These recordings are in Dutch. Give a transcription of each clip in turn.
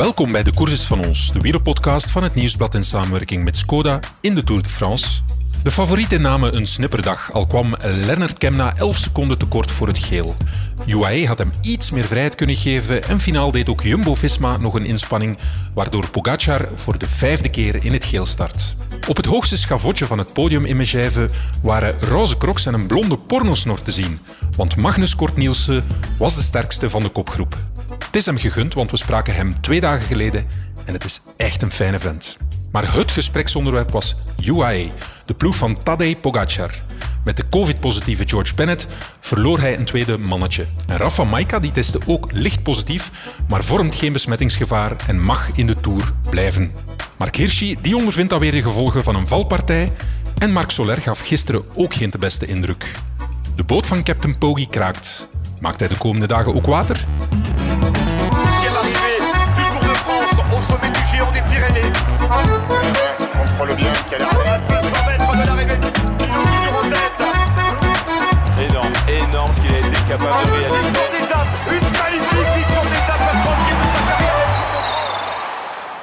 Welkom bij de Courses van ons, de wielerpodcast van het Nieuwsblad in samenwerking met Skoda in de Tour de France. De favorieten namen een snipperdag, al kwam Lennart Kemna 11 seconden tekort voor het geel. UAE had hem iets meer vrijheid kunnen geven en finaal deed ook Jumbo-Visma nog een inspanning, waardoor Pogacar voor de vijfde keer in het geel start. Op het hoogste schavotje van het podium in Megève waren roze crocs en een blonde pornosnor te zien, want Magnus Kort Nielsen was de sterkste van de kopgroep. Het is hem gegund, want we spraken hem twee dagen geleden en het is echt een fijne vent. Maar het gespreksonderwerp was UAE, de ploeg van Tadej Pogacar. Met de covid-positieve George Bennett verloor hij een tweede mannetje. En Rafa Maika die testte ook licht positief, maar vormt geen besmettingsgevaar en mag in de Tour blijven. Mark Hirschi die ondervindt alweer de gevolgen van een valpartij en Marc Soler gaf gisteren ook geen te beste indruk. De boot van Captain Poggi kraakt. Maakt hij de komende dagen ook water?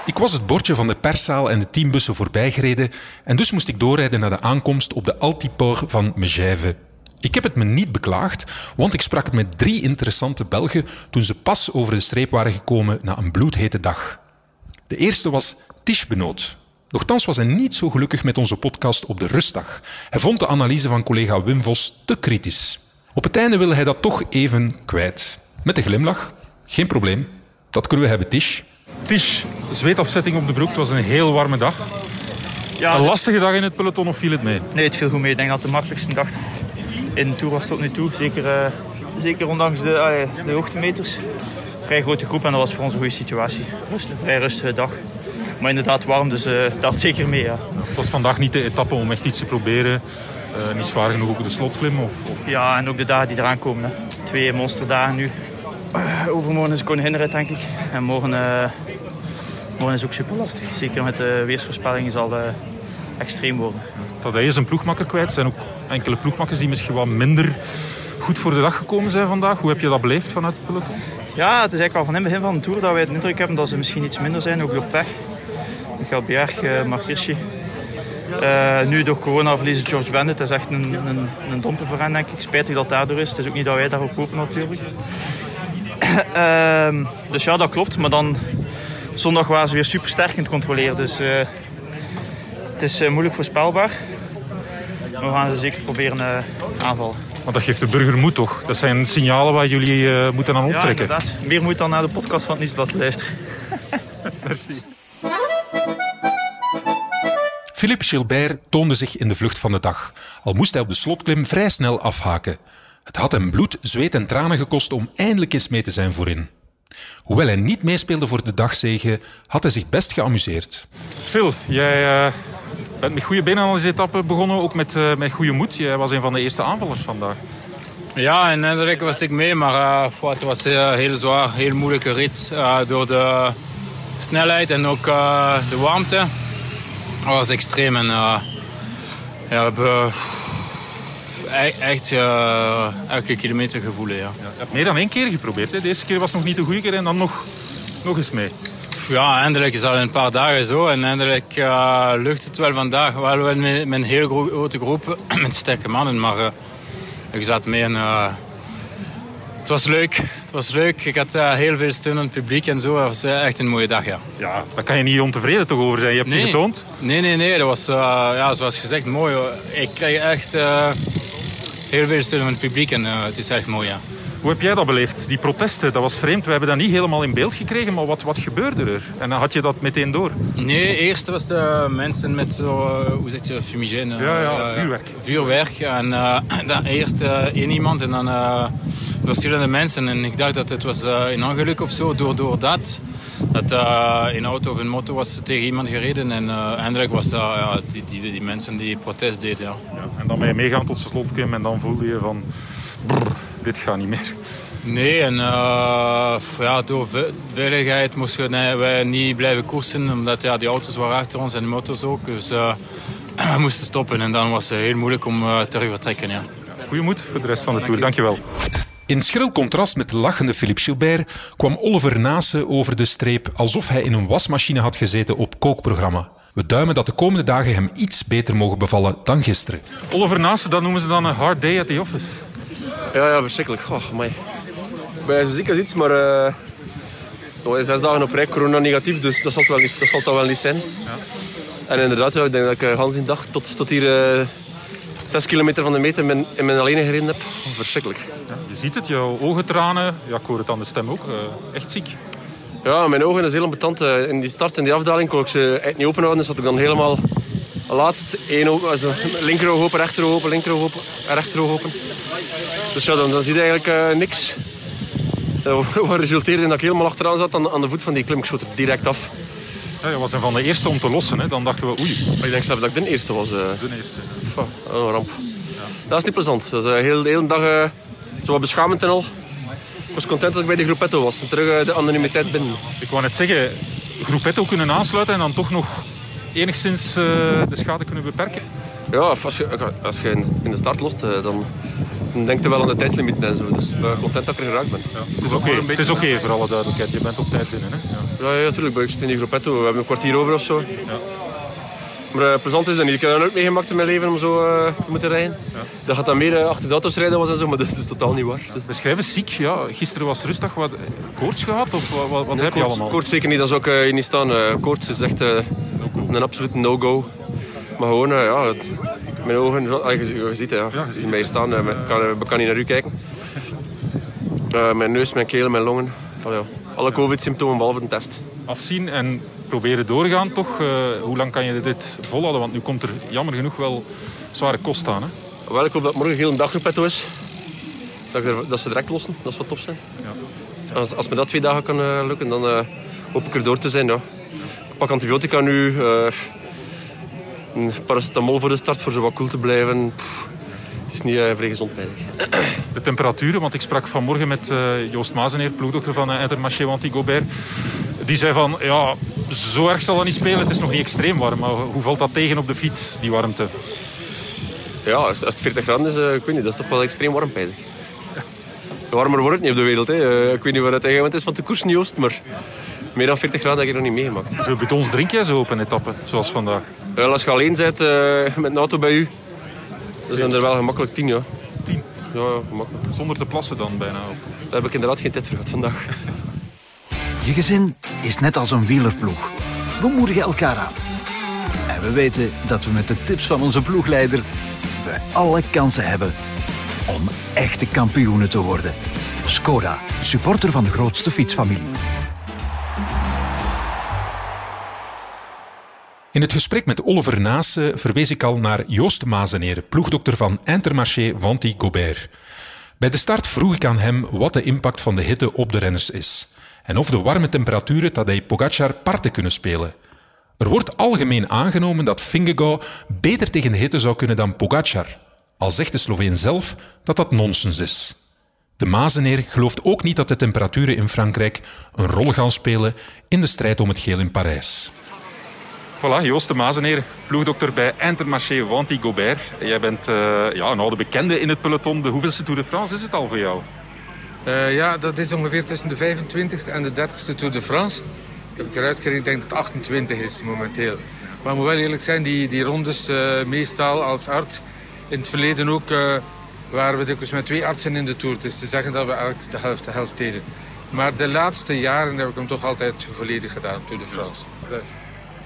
Ik was het bordje van de perszaal en de teambussen voorbijgereden en dus moest ik doorrijden naar de aankomst op de Altiport van Megève. Ik heb het me niet beklaagd, want ik sprak met drie interessante Belgen toen ze pas over de streep waren gekomen na een bloedhete dag. De eerste was Tish Benoot, Nochtans was hij niet zo gelukkig met onze podcast op de rustdag. Hij vond de analyse van collega Wim Vos te kritisch. Op het einde wilde hij dat toch even kwijt. Met een glimlach. Geen probleem. Dat kunnen we hebben, Tish. Tish, zweetafzetting op de broek. Het was een heel warme dag. Ja, een lastige dag in het peloton of viel het mee? Nee, het viel goed mee. Ik denk dat het de makkelijkste dag in de Tour was tot nu toe. Zeker, uh, zeker ondanks de, uh, de hoogtemeters. Vrij grote groep en dat was voor ons een goede situatie. Rust, een vrij rustige dag. Maar inderdaad warm, dus uh, dat zeker mee. Ja. Het was vandaag niet de etappe om echt iets te proberen. Uh, niet zwaar genoeg ook de slotklim? Of, of, Ja, en ook de dagen die eraan komen. Hè. Twee monsterdagen nu. Uh, overmorgen is Koninginrit, denk ik. En morgen, morgen is ook super lastig. Zeker met de weersvoorspellingen zal het extreem worden. Dat hij is een ploegmakker kwijt. Er zijn ook enkele ploegmakkers die misschien wat minder goed voor de dag gekomen zijn vandaag. Hoe heb je dat beleefd vanuit het peloton? Ja, het is eigenlijk al van in het begin van de Tour dat wij het indruk hebben dat ze misschien iets minder zijn, ook door pech. Michael Bjerg, uh, Mark Uh, nu door corona verliezen George Bennett. Dat is echt een, een, een domper voor hen, denk ik. Spijtig dat het daardoor is. Het is ook niet dat wij daarop hopen, natuurlijk. uh, dus ja, dat klopt. Maar dan zondag waren ze weer super sterk in het controleren. Dus uh, het is moeilijk voorspelbaar. Maar we gaan ze zeker proberen aanvallen. Maar dat geeft de burger moed toch? Dat zijn signalen waar jullie moeten aan optrekken. Ja, inderdaad. Meer moed dan naar de podcast van het Nieuwsblad te luisteren. Merci. Philippe Gilbert toonde zich in de vlucht van de dag, al moest hij op de slotklim vrij snel afhaken. Het had hem bloed, zweet en tranen gekost om eindelijk eens mee te zijn voorin. Hoewel hij niet meespeelde voor de dagzegen, had hij zich best geamuseerd. Phil, jij uh, bent met goede benen aan deze etappe begonnen, ook met, uh, met goede moed. Jij was een van de eerste aanvallers vandaag. Ja, in Hendrik was ik mee, maar uh, het was een heel zwaar, heel moeilijke rit. door de snelheid en ook de warmte. Dat was extreem en uh, ja, we hebben e-, echt uh, elke kilometer gevoelen. Ja. Ja, je hebt meer dan één keer geprobeerd. Hè? De eerste keer was nog niet de goede keer en dan nog, nog eens mee. Ja, eindelijk is al een paar dagen zo. En eindelijk uh, lukt het wel vandaag. Wel met, met een hele grote groep, met sterke mannen. Maar uh, ik zat mee en het was leuk. Het was leuk. Ik had uh, heel veel steun aan het publiek en zo. Het was uh, echt een mooie dag, ja. Ja, daar kan je niet ontevreden toch over zijn. Je hebt nee. je getoond. Nee, nee, nee. Dat was, uh, ja, zoals gezegd, mooi. Ik krijg echt heel veel steun van het publiek en het is echt mooi, ja. Hoe heb jij dat beleefd? Die protesten, dat was vreemd. We hebben dat niet helemaal in beeld gekregen, maar wat, wat gebeurde er? En dan had je dat meteen door? Nee, eerst was de mensen met zo, hoe zeg je, fumigène? Ja, ja, vuurwerk. Vuurwerk. En dan eerst één iemand en dan verschillende mensen. En ik dacht dat het was uh, een ongeluk of zo, door, dat. Dat uh, een auto of een motor was tegen iemand gereden. En uh, eindelijk was dat ja, die, die, die, mensen die protest deden. Ja. ja. en dan ben je meegaan tot de slotkim en dan voelde je van... Brrr, dit gaat niet meer. Nee, en ja, door veiligheid moesten wij niet blijven koersen. Omdat ja, die auto's waren achter ons en de motors ook. Dus we moesten stoppen en dan was het heel moeilijk om terug te vertrekken. Ja. Goeie moed voor de rest van de Tour. Dankjewel. In schril contrast met de lachende Philippe Gilbert kwam Oliver Nase over de streep alsof hij in een wasmachine had gezeten op kookprogramma. We duimen dat de komende dagen hem iets beter mogen bevallen dan gisteren. Oliver Nase, dat noemen ze dan een hard day at the office. Ja, ja verschrikkelijk. Oh, amai. Ik ben zo ziek als iets, maar uh, zes dagen op rij corona negatief, dus dat zal het wel niet, dat zal het wel niet zijn. Ja. En inderdaad, ja, ik denk dat ik uh, die dag tot, tot hier uh, zes kilometer van de meter in mijn, in mijn alleen gereden heb. Verschrikkelijk. Ja, je ziet het, jouw ogentranen. Ja, ik hoor het aan de stem ook. echt ziek. Ja, mijn ogen is heel ambetant. In die start en die afdaling kon ik ze echt niet open houden. Dus had ik dan helemaal laatst één oog, also, linker oog open, rechter oog open, linker oog open, rechter oog open. Dus ja, dan, dan zie je eigenlijk uh, niks. Wat resulteerde in dat ik helemaal achteraan zat aan, aan de voet van die klim. Ik schoot er direct af. Ja, je was een van de eerste om te lossen. Hè. Dan dachten we, oei. Maar ik denk zelf dat ik de eerste was. Uh. De eerste. Oh, een ramp. Ja. Dat is niet plezant. Dat is uh, heel, de hele dag uh, zo wat beschamend en al. Ik was content dat ik bij de groepetto was. En terug de anonimiteit binnen. Ik wou net zeggen, groepetto kunnen aansluiten en dan toch nog enigszins de schade kunnen beperken. Ja, als je, als je in de start lost, dan denk je wel aan de tijdslimiet en zo. Dus ik ben content dat ik er geraakt ben. Ja. Het is oké okay. is okay, voor alle duidelijkheid. Je bent op tijd binnen. Hè? Ja, ja, ja natuurlijk. Ik zit in die groepetto. We hebben een kwartier over of zo. Ja. Maar uh, plezant is dat niet. Ik heb dat ook meegemaakt in mijn leven om zo uh, te moeten rijden. Ja. Dat gaat dan meer uh, achter de auto's rijden was en zo, maar dat is totaal niet waar. Beschrijf eens ziek. Ja, gisteren was rustig. Wat, koorts gehad? Of wat, wat, wat heb koorts, je allemaal? Koorts zeker niet. Dat zou ik niet staan. koorts is echt no een absolute no-go. Maar gewoon, ja, mijn ogen, je, je ziet het, ja. je ziet mij staan. Ik kan, kan niet naar u kijken. Uh, mijn neus, mijn keel, mijn longen. ja. Alle covid-symptomen behalve de test. Afzien en proberen doorgaan toch. Uh, hoe lang kan je dit volhouden? Want nu komt er jammer genoeg wel zware kost aan. Hè? Wel, ik hoop dat morgen heel een dag is. Dat, er, dat ze direct lossen. Dat zou tof zijn. Ja. Als, als me dat twee dagen kan uh, lukken, dan hoop ik er door te zijn. Ja. Ik pak antibiotica nu paracetamol voor de start, voor zo wat koel te blijven. het is niet uh, vrij gezond De temperaturen, want ik sprak vanmorgen met uh, Joost Mazeneer, ploegdokter van uh, Intermarché Wanty Gobert. Die zei van, ja, zo erg zal dat niet spelen. Het is nog niet extreem warm. Maar hoe valt dat tegen op de fiets, die warmte? Ja, als het 40 graden is, uh, ik weet niet, dat is toch wel extreem warm. Warmer wordt het niet op de wereld. Hè. ik weet niet waar het eigenlijk is van de koers, Joost, maar meer dan 40 graden heb ik nog niet meegemaakt. Hoeveel betons drink jij zo op een etappe, zoals vandaag? Wel, als je alleen bent uh, met een auto bij u, dan zijn er wel gemakkelijk 10, ja. 10? Ja, ja, gemakkelijk. Zonder te plassen dan bijna? Of? Daar heb ik inderdaad geen tijd voor gehad vandaag. Je gezin is net als een wielerploeg. We moedigen elkaar aan. En we weten dat we met de tips van onze ploegleider we alle kansen hebben om echte kampioenen te worden. Skoda, supporter van de grootste fietsfamilie. In het gesprek met Oliver Nase verwees ik al naar Joost Mazeneer, ploegdokter van Intermarché Vanti Gobert. Bij de start vroeg ik aan hem wat de impact van de hitte op de renners is en of de warme temperaturen Tadej Pogacar parten kunnen spelen. Er wordt algemeen aangenomen dat Vingegaard beter tegen de hitte zou kunnen dan Pogacar, al zegt de Sloveen zelf dat dat nonsens is. De Mazeneer gelooft ook niet dat de temperaturen in Frankrijk een rol gaan spelen in de strijd om het geel in Parijs. Voilà, Joost de Mazeneer, ploegdokter bij Intermarché Wanty Gobert. Jij bent uh, ja, een oude bekende in het peloton. De hoeveelste Tour de France is het al voor jou? Uh, ja, dat is ongeveer tussen de 25e en de 30e Tour de France. Ik heb eruit gerekend, ik denk dat het 28 is momenteel. Maar ik moet wel eerlijk zijn, die, die rondes uh, meestal als arts... In het verleden ook waren we dikwijls met twee artsen in de Tour. Het is te zeggen dat we elk de helft de helft deden. Maar de laatste jaren heb ik hem toch altijd volledig gedaan, Tour de France.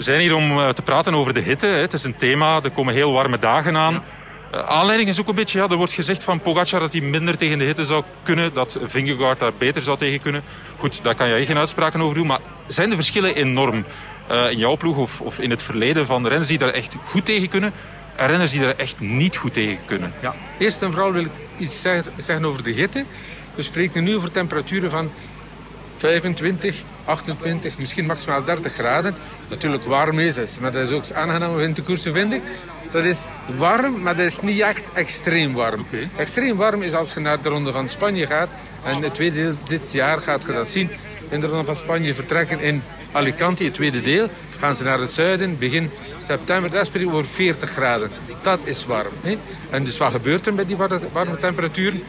We zijn hier om eh, te praten over de hitte. Het is een thema, er komen heel warme dagen aan. Uh, aanleiding is ook een beetje, ja, er wordt gezegd van Pogacar dat hij minder tegen de hitte zou kunnen. Dat Vingegaard daar beter zou tegen kunnen. Goed, daar kan jij geen uitspraken over doen. Maar zijn de verschillen enorm uh, in jouw ploeg of, of, in het verleden van renners die daar echt goed tegen kunnen en renners die daar echt niet goed tegen kunnen? Ja, eerst en vooral wil ik iets zeggen, zeggen over de hitte. We spreken nu over temperaturen van 25, 28, misschien maximaal 30 graden. Natuurlijk warm is het, maar dat is ook aangenaam in de koersen, vind ik. Dat is warm, maar dat is niet echt extreem warm. Extreem warm is als je naar de Ronde van Spanje gaat. En het tweede deel dit jaar gaat je dat zien. In de Ronde van Spanje vertrekken in Alicante, het tweede deel. Gaan ze naar het zuiden, begin september. Dat is over 40 graden. Dat is warm. Hè? En dus wat gebeurt er met die warme temperaturen?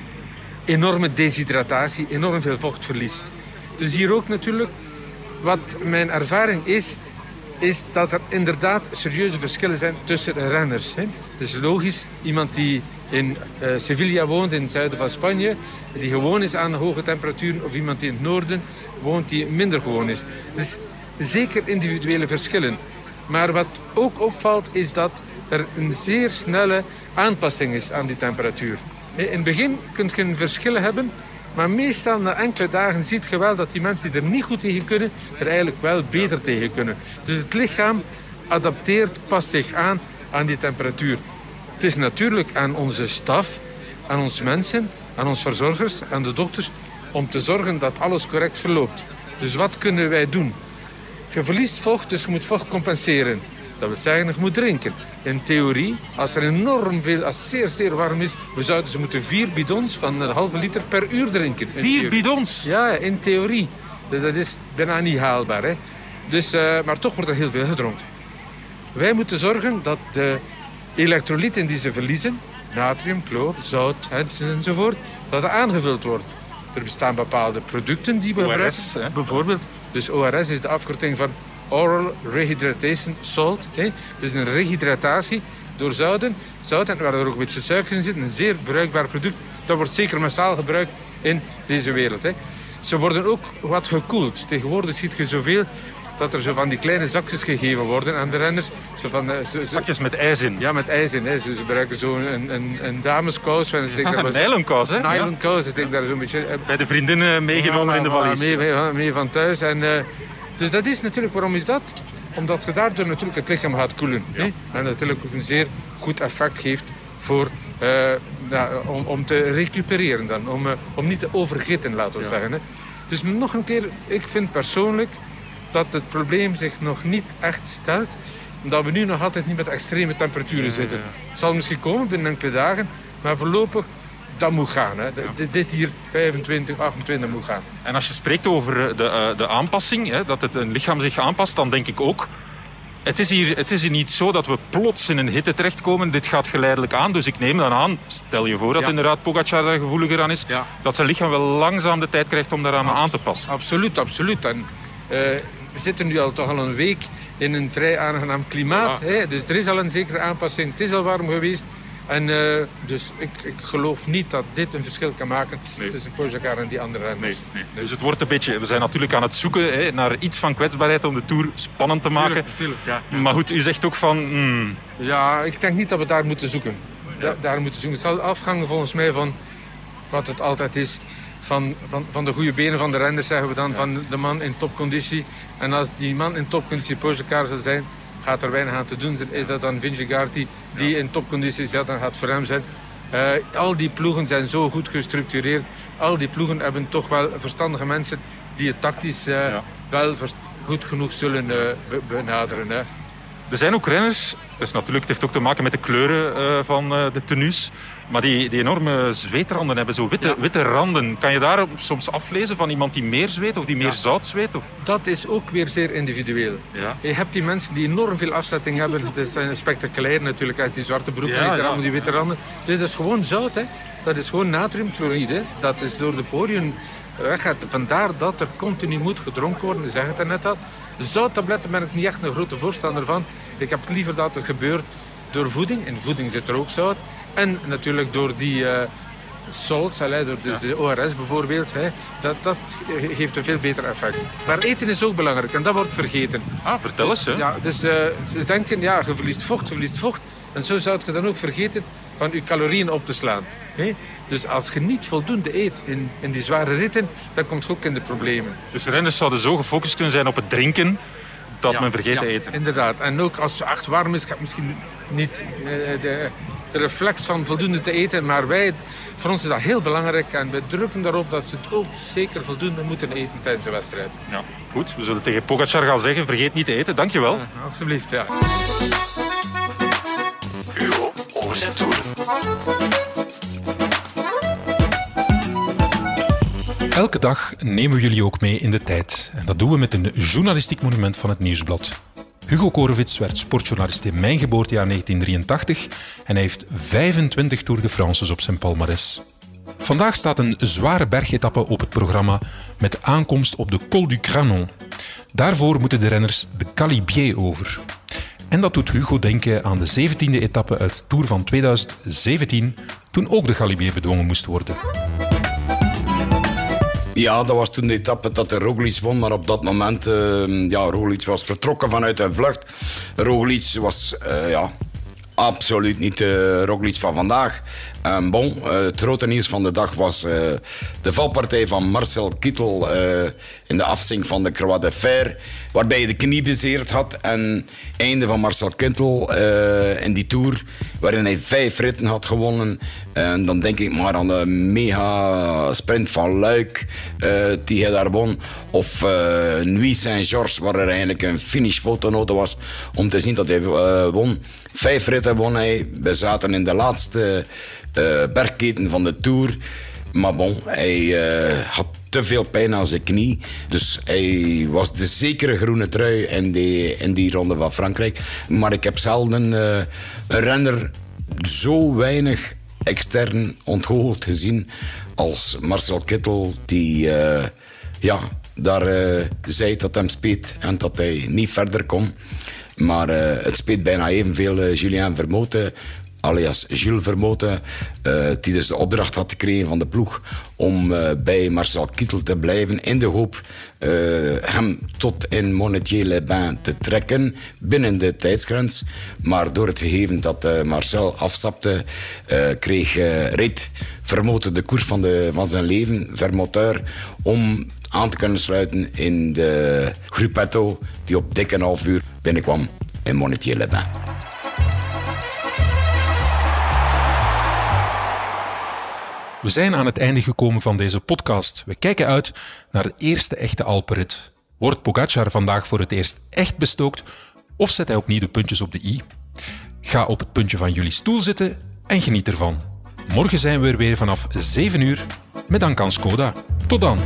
enorme deshydratatie, enorm veel vochtverlies. Dus hier ook natuurlijk, wat mijn ervaring is, is dat er inderdaad serieuze verschillen zijn tussen renners. Hè. Het is logisch, iemand die in uh, Sevilla woont, in het zuiden van Spanje, die gewoon is aan hoge temperaturen, of iemand die in het noorden woont, die minder gewoon is. Dus zeker individuele verschillen. Maar wat ook opvalt, is dat er een zeer snelle aanpassing is aan die temperatuur. In het begin kun je een verschil hebben, maar meestal na enkele dagen ziet je wel dat die mensen die er niet goed tegen kunnen, er eigenlijk wel beter tegen kunnen. Dus het lichaam adapteert, past zich aan aan die temperatuur. Het is natuurlijk aan onze staf, aan onze mensen, aan onze verzorgers, aan de dokters, om te zorgen dat alles correct verloopt. Dus wat kunnen wij doen? Je verliest vocht, dus je moet vocht compenseren. Dat wil zeggen, je moet drinken. In theorie, als er enorm veel, als het zeer, zeer warm is... we zouden ze moeten vier bidons van een halve liter per uur drinken. Vier bidons? Ja, in theorie. Dus dat is bijna niet haalbaar. Hè? Dus, uh, maar toch wordt er heel veel gedronken. Wij moeten zorgen dat de elektrolyten die ze verliezen... natrium, chloor, zout enzovoort... dat er aangevuld wordt. Er bestaan bepaalde producten die we gebruiken. Bijvoorbeeld, dus ORS is de afkorting van Oral Rehydratation Salt. Hè? Dus een rehydratatie door zouten. Zouten, waar er ook een beetje suiker in zit. Een zeer bruikbaar product. Dat wordt zeker massaal gebruikt in deze wereld. Hè? Ze worden ook wat gekoeld. Tegenwoordig ziet je zoveel dat er zo van die kleine zakjes gegeven worden aan de renners. Zo van, zo, zakjes met ijs in? Ja, met ijs in. Hè. Ze, gebruiken zo'n een, een, een dameskous. Een nylonkous, hè? Nylonkous, ja. denk daar zo'n beetje... Uh, Bij de vriendinnen meegenomen in de valies. Mee, mee, van thuis. En, uh, dus dat is natuurlijk, waarom is dat? Omdat je daardoor natuurlijk het lichaam gaat koelen. Ja. En natuurlijk ook een zeer goed effect geeft voor, ja, om, om te recupereren dan. Om, om niet te overgitten, laten we zeggen. Hè. Dus nog een keer, ik vind persoonlijk dat het probleem zich nog niet echt stelt. Omdat we nu nog altijd niet met extreme temperaturen zitten. Het zal misschien komen binnen enkele dagen. Maar voorlopig, dat moet gaan. Hè. Dit hier, 25, 28 moet gaan. En als je spreekt over de, uh, de aanpassing, hè, dat het een lichaam zich aanpast, dan denk ik ook... Het is, hier, het is hier niet zo dat we plots in een hitte terechtkomen. Dit gaat geleidelijk aan. Dus ik neem dan aan, stel je voor dat ja. inderdaad Pogacar daar gevoeliger aan is, ja. dat zijn lichaam wel langzaam de tijd krijgt om daaraan aan te passen. Absoluut, absoluut. En, uh, we zitten nu al toch al een week in een vrij aangenaam klimaat. Hè? Dus er is al een zekere aanpassing. Het is al warm geweest. En uh, dus ik, ik, geloof niet dat dit een verschil kan maken nee. tussen Pogacar en die andere renners. Nee, nee. Dus het wordt een beetje... We zijn natuurlijk aan het zoeken hè, naar iets van kwetsbaarheid om de Tour spannend te maken. Tuurlijk, tuurlijk, ja, ja. Maar goed, u zegt ook van... Hmm. Ja, ik denk niet dat we daar moeten zoeken. Da daar moeten zoeken. Het zal afhangen volgens mij van wat het altijd is van, van, van de goede benen van de renners, zeggen we dan, ja. van de man in topconditie. En als die man in topconditie Pogacar zal zijn, gaat er weinig aan te doen. Is dat dan Vingegaard die in topconditie ja, dan gaat het voor hem zijn. Uh, al die ploegen zijn zo goed gestructureerd. Al die ploegen hebben toch wel verstandige mensen die het tactisch uh, ja. wel goed genoeg zullen uh, benaderen. Hè. Er zijn ook renners, dus natuurlijk, het heeft ook te maken met de kleuren uh, van uh, de tenues, maar die, die enorme zweetranden hebben, zo witte, ja. witte randen. Kan je daar soms aflezen van iemand die meer zweet of die meer ja. zout zweet? Of? Dat is ook weer zeer individueel. Ja. Je hebt die mensen die enorm veel afzetting hebben. Dat zijn spectaculair natuurlijk, uit die zwarte broek, ja, ja. die witte randen. Dit is gewoon zout, hè. Dat is gewoon natriumchloride. Dat is door de poriën weggaat. Vandaar dat er continu moet gedronken worden. Je zegt het er net al. Zouttabletten ben ik niet echt een grote voorstander van. Ik heb liever dat het gebeurt door voeding. In voeding zit er ook zout. En natuurlijk door die uh, salts, door de, ja. de, ORS bijvoorbeeld. Hè, dat, dat geeft een veel beter effect. Maar eten is ook belangrijk en dat wordt vergeten. Ah, vertel eens. Hè. Ja, dus uh, ze denken, ja, je verliest vocht, je verliest vocht. En zo zou je dan ook vergeten van je calorieën op te slaan. Hè? Dus als je niet voldoende eet in, in die zware ritten, dan komt je ook in de problemen. Dus renners zouden zo gefocust kunnen zijn op het drinken dat ja, men vergeet ja, te eten. Inderdaad. En ook als het echt warm is, gaat misschien niet uh, de, de reflex van voldoende te eten. Maar wij, voor ons is dat heel belangrijk. En we drukken daarop dat ze het ook zeker voldoende moeten eten tijdens de wedstrijd. Ja, goed. We zullen tegen Pogacar gaan zeggen, vergeet niet te eten. Dankjewel. Ja, alsjeblieft, ja. Over zijn toer. Elke dag nemen we jullie ook mee in de tijd. En dat doen we met een journalistiek monument van het Nieuwsblad. Hugo Korovits werd sportjournalist in mijn geboortejaar 1983 en hij heeft 25 Tour de France's op zijn palmares. Vandaag staat een zware bergetappe op het programma met aankomst op de Col du Granon. Daarvoor moeten de renners de Calibier over. En dat doet Hugo denken aan de 17e etappe uit Tour van 2017, toen ook de Galibier bedwongen moest worden. Ja, dat was toen de etappe dat de Roglic won, maar op dat moment, uh, ja, Roglic was vertrokken vanuit een vlucht. Roglic was, uh, ja, absoluut niet de Roglic van vandaag. Um, bon, uh, het grote nieuws van de dag was uh, de valpartij van Marcel Kittel in de afzink van de Croix de Fer, waarbij hij de knie bezeerd had. En einde van Marcel Kittel in die Tour, waarin hij vijf ritten had gewonnen. En dan denk ik maar aan de mega sprint van Luik die hij daar won. Of Nuit Saint-Georges, waar er eigenlijk een finish fotenote was om te zien dat hij won. Vijf ritten won hij. We zaten in de laatste uh, bergketen van de Tour. Maar bon, hij uh, had te veel pijn aan zijn knie. Dus hij was de zekere groene trui in die, in die ronde van Frankrijk. Maar ik heb zelden uh, een renner zo weinig extern ontgoocheld gezien als Marcel Kittel, die ja, daar zei dat hem speet en dat hij niet verder kon. Maar het speet bijna evenveel Julien Vermoten alias Gilles Vermoten, uh, die dus de opdracht had gekregen van de ploeg om uh, bij Marcel Kittel te blijven in de hoop uh, hem tot in Monetier-les-Bains te trekken binnen de tijdsgrens. Maar door het gegeven dat Marcel afstapte, kreeg reed Vermoten de koers van, de, van zijn leven, Vermoteur, om aan te kunnen sluiten in de gruppetto die op dik een half uur binnenkwam in Monetier-les-Bains. We zijn aan het einde gekomen van deze podcast. We kijken uit naar de eerste echte Alperit. Wordt Pogacar vandaag voor het eerst echt bestookt of zet hij opnieuw de puntjes op de i? Ga op het puntje van jullie stoel zitten en geniet ervan. Morgen zijn we er weer vanaf 7 uur met dank aan Skoda. Tot dan!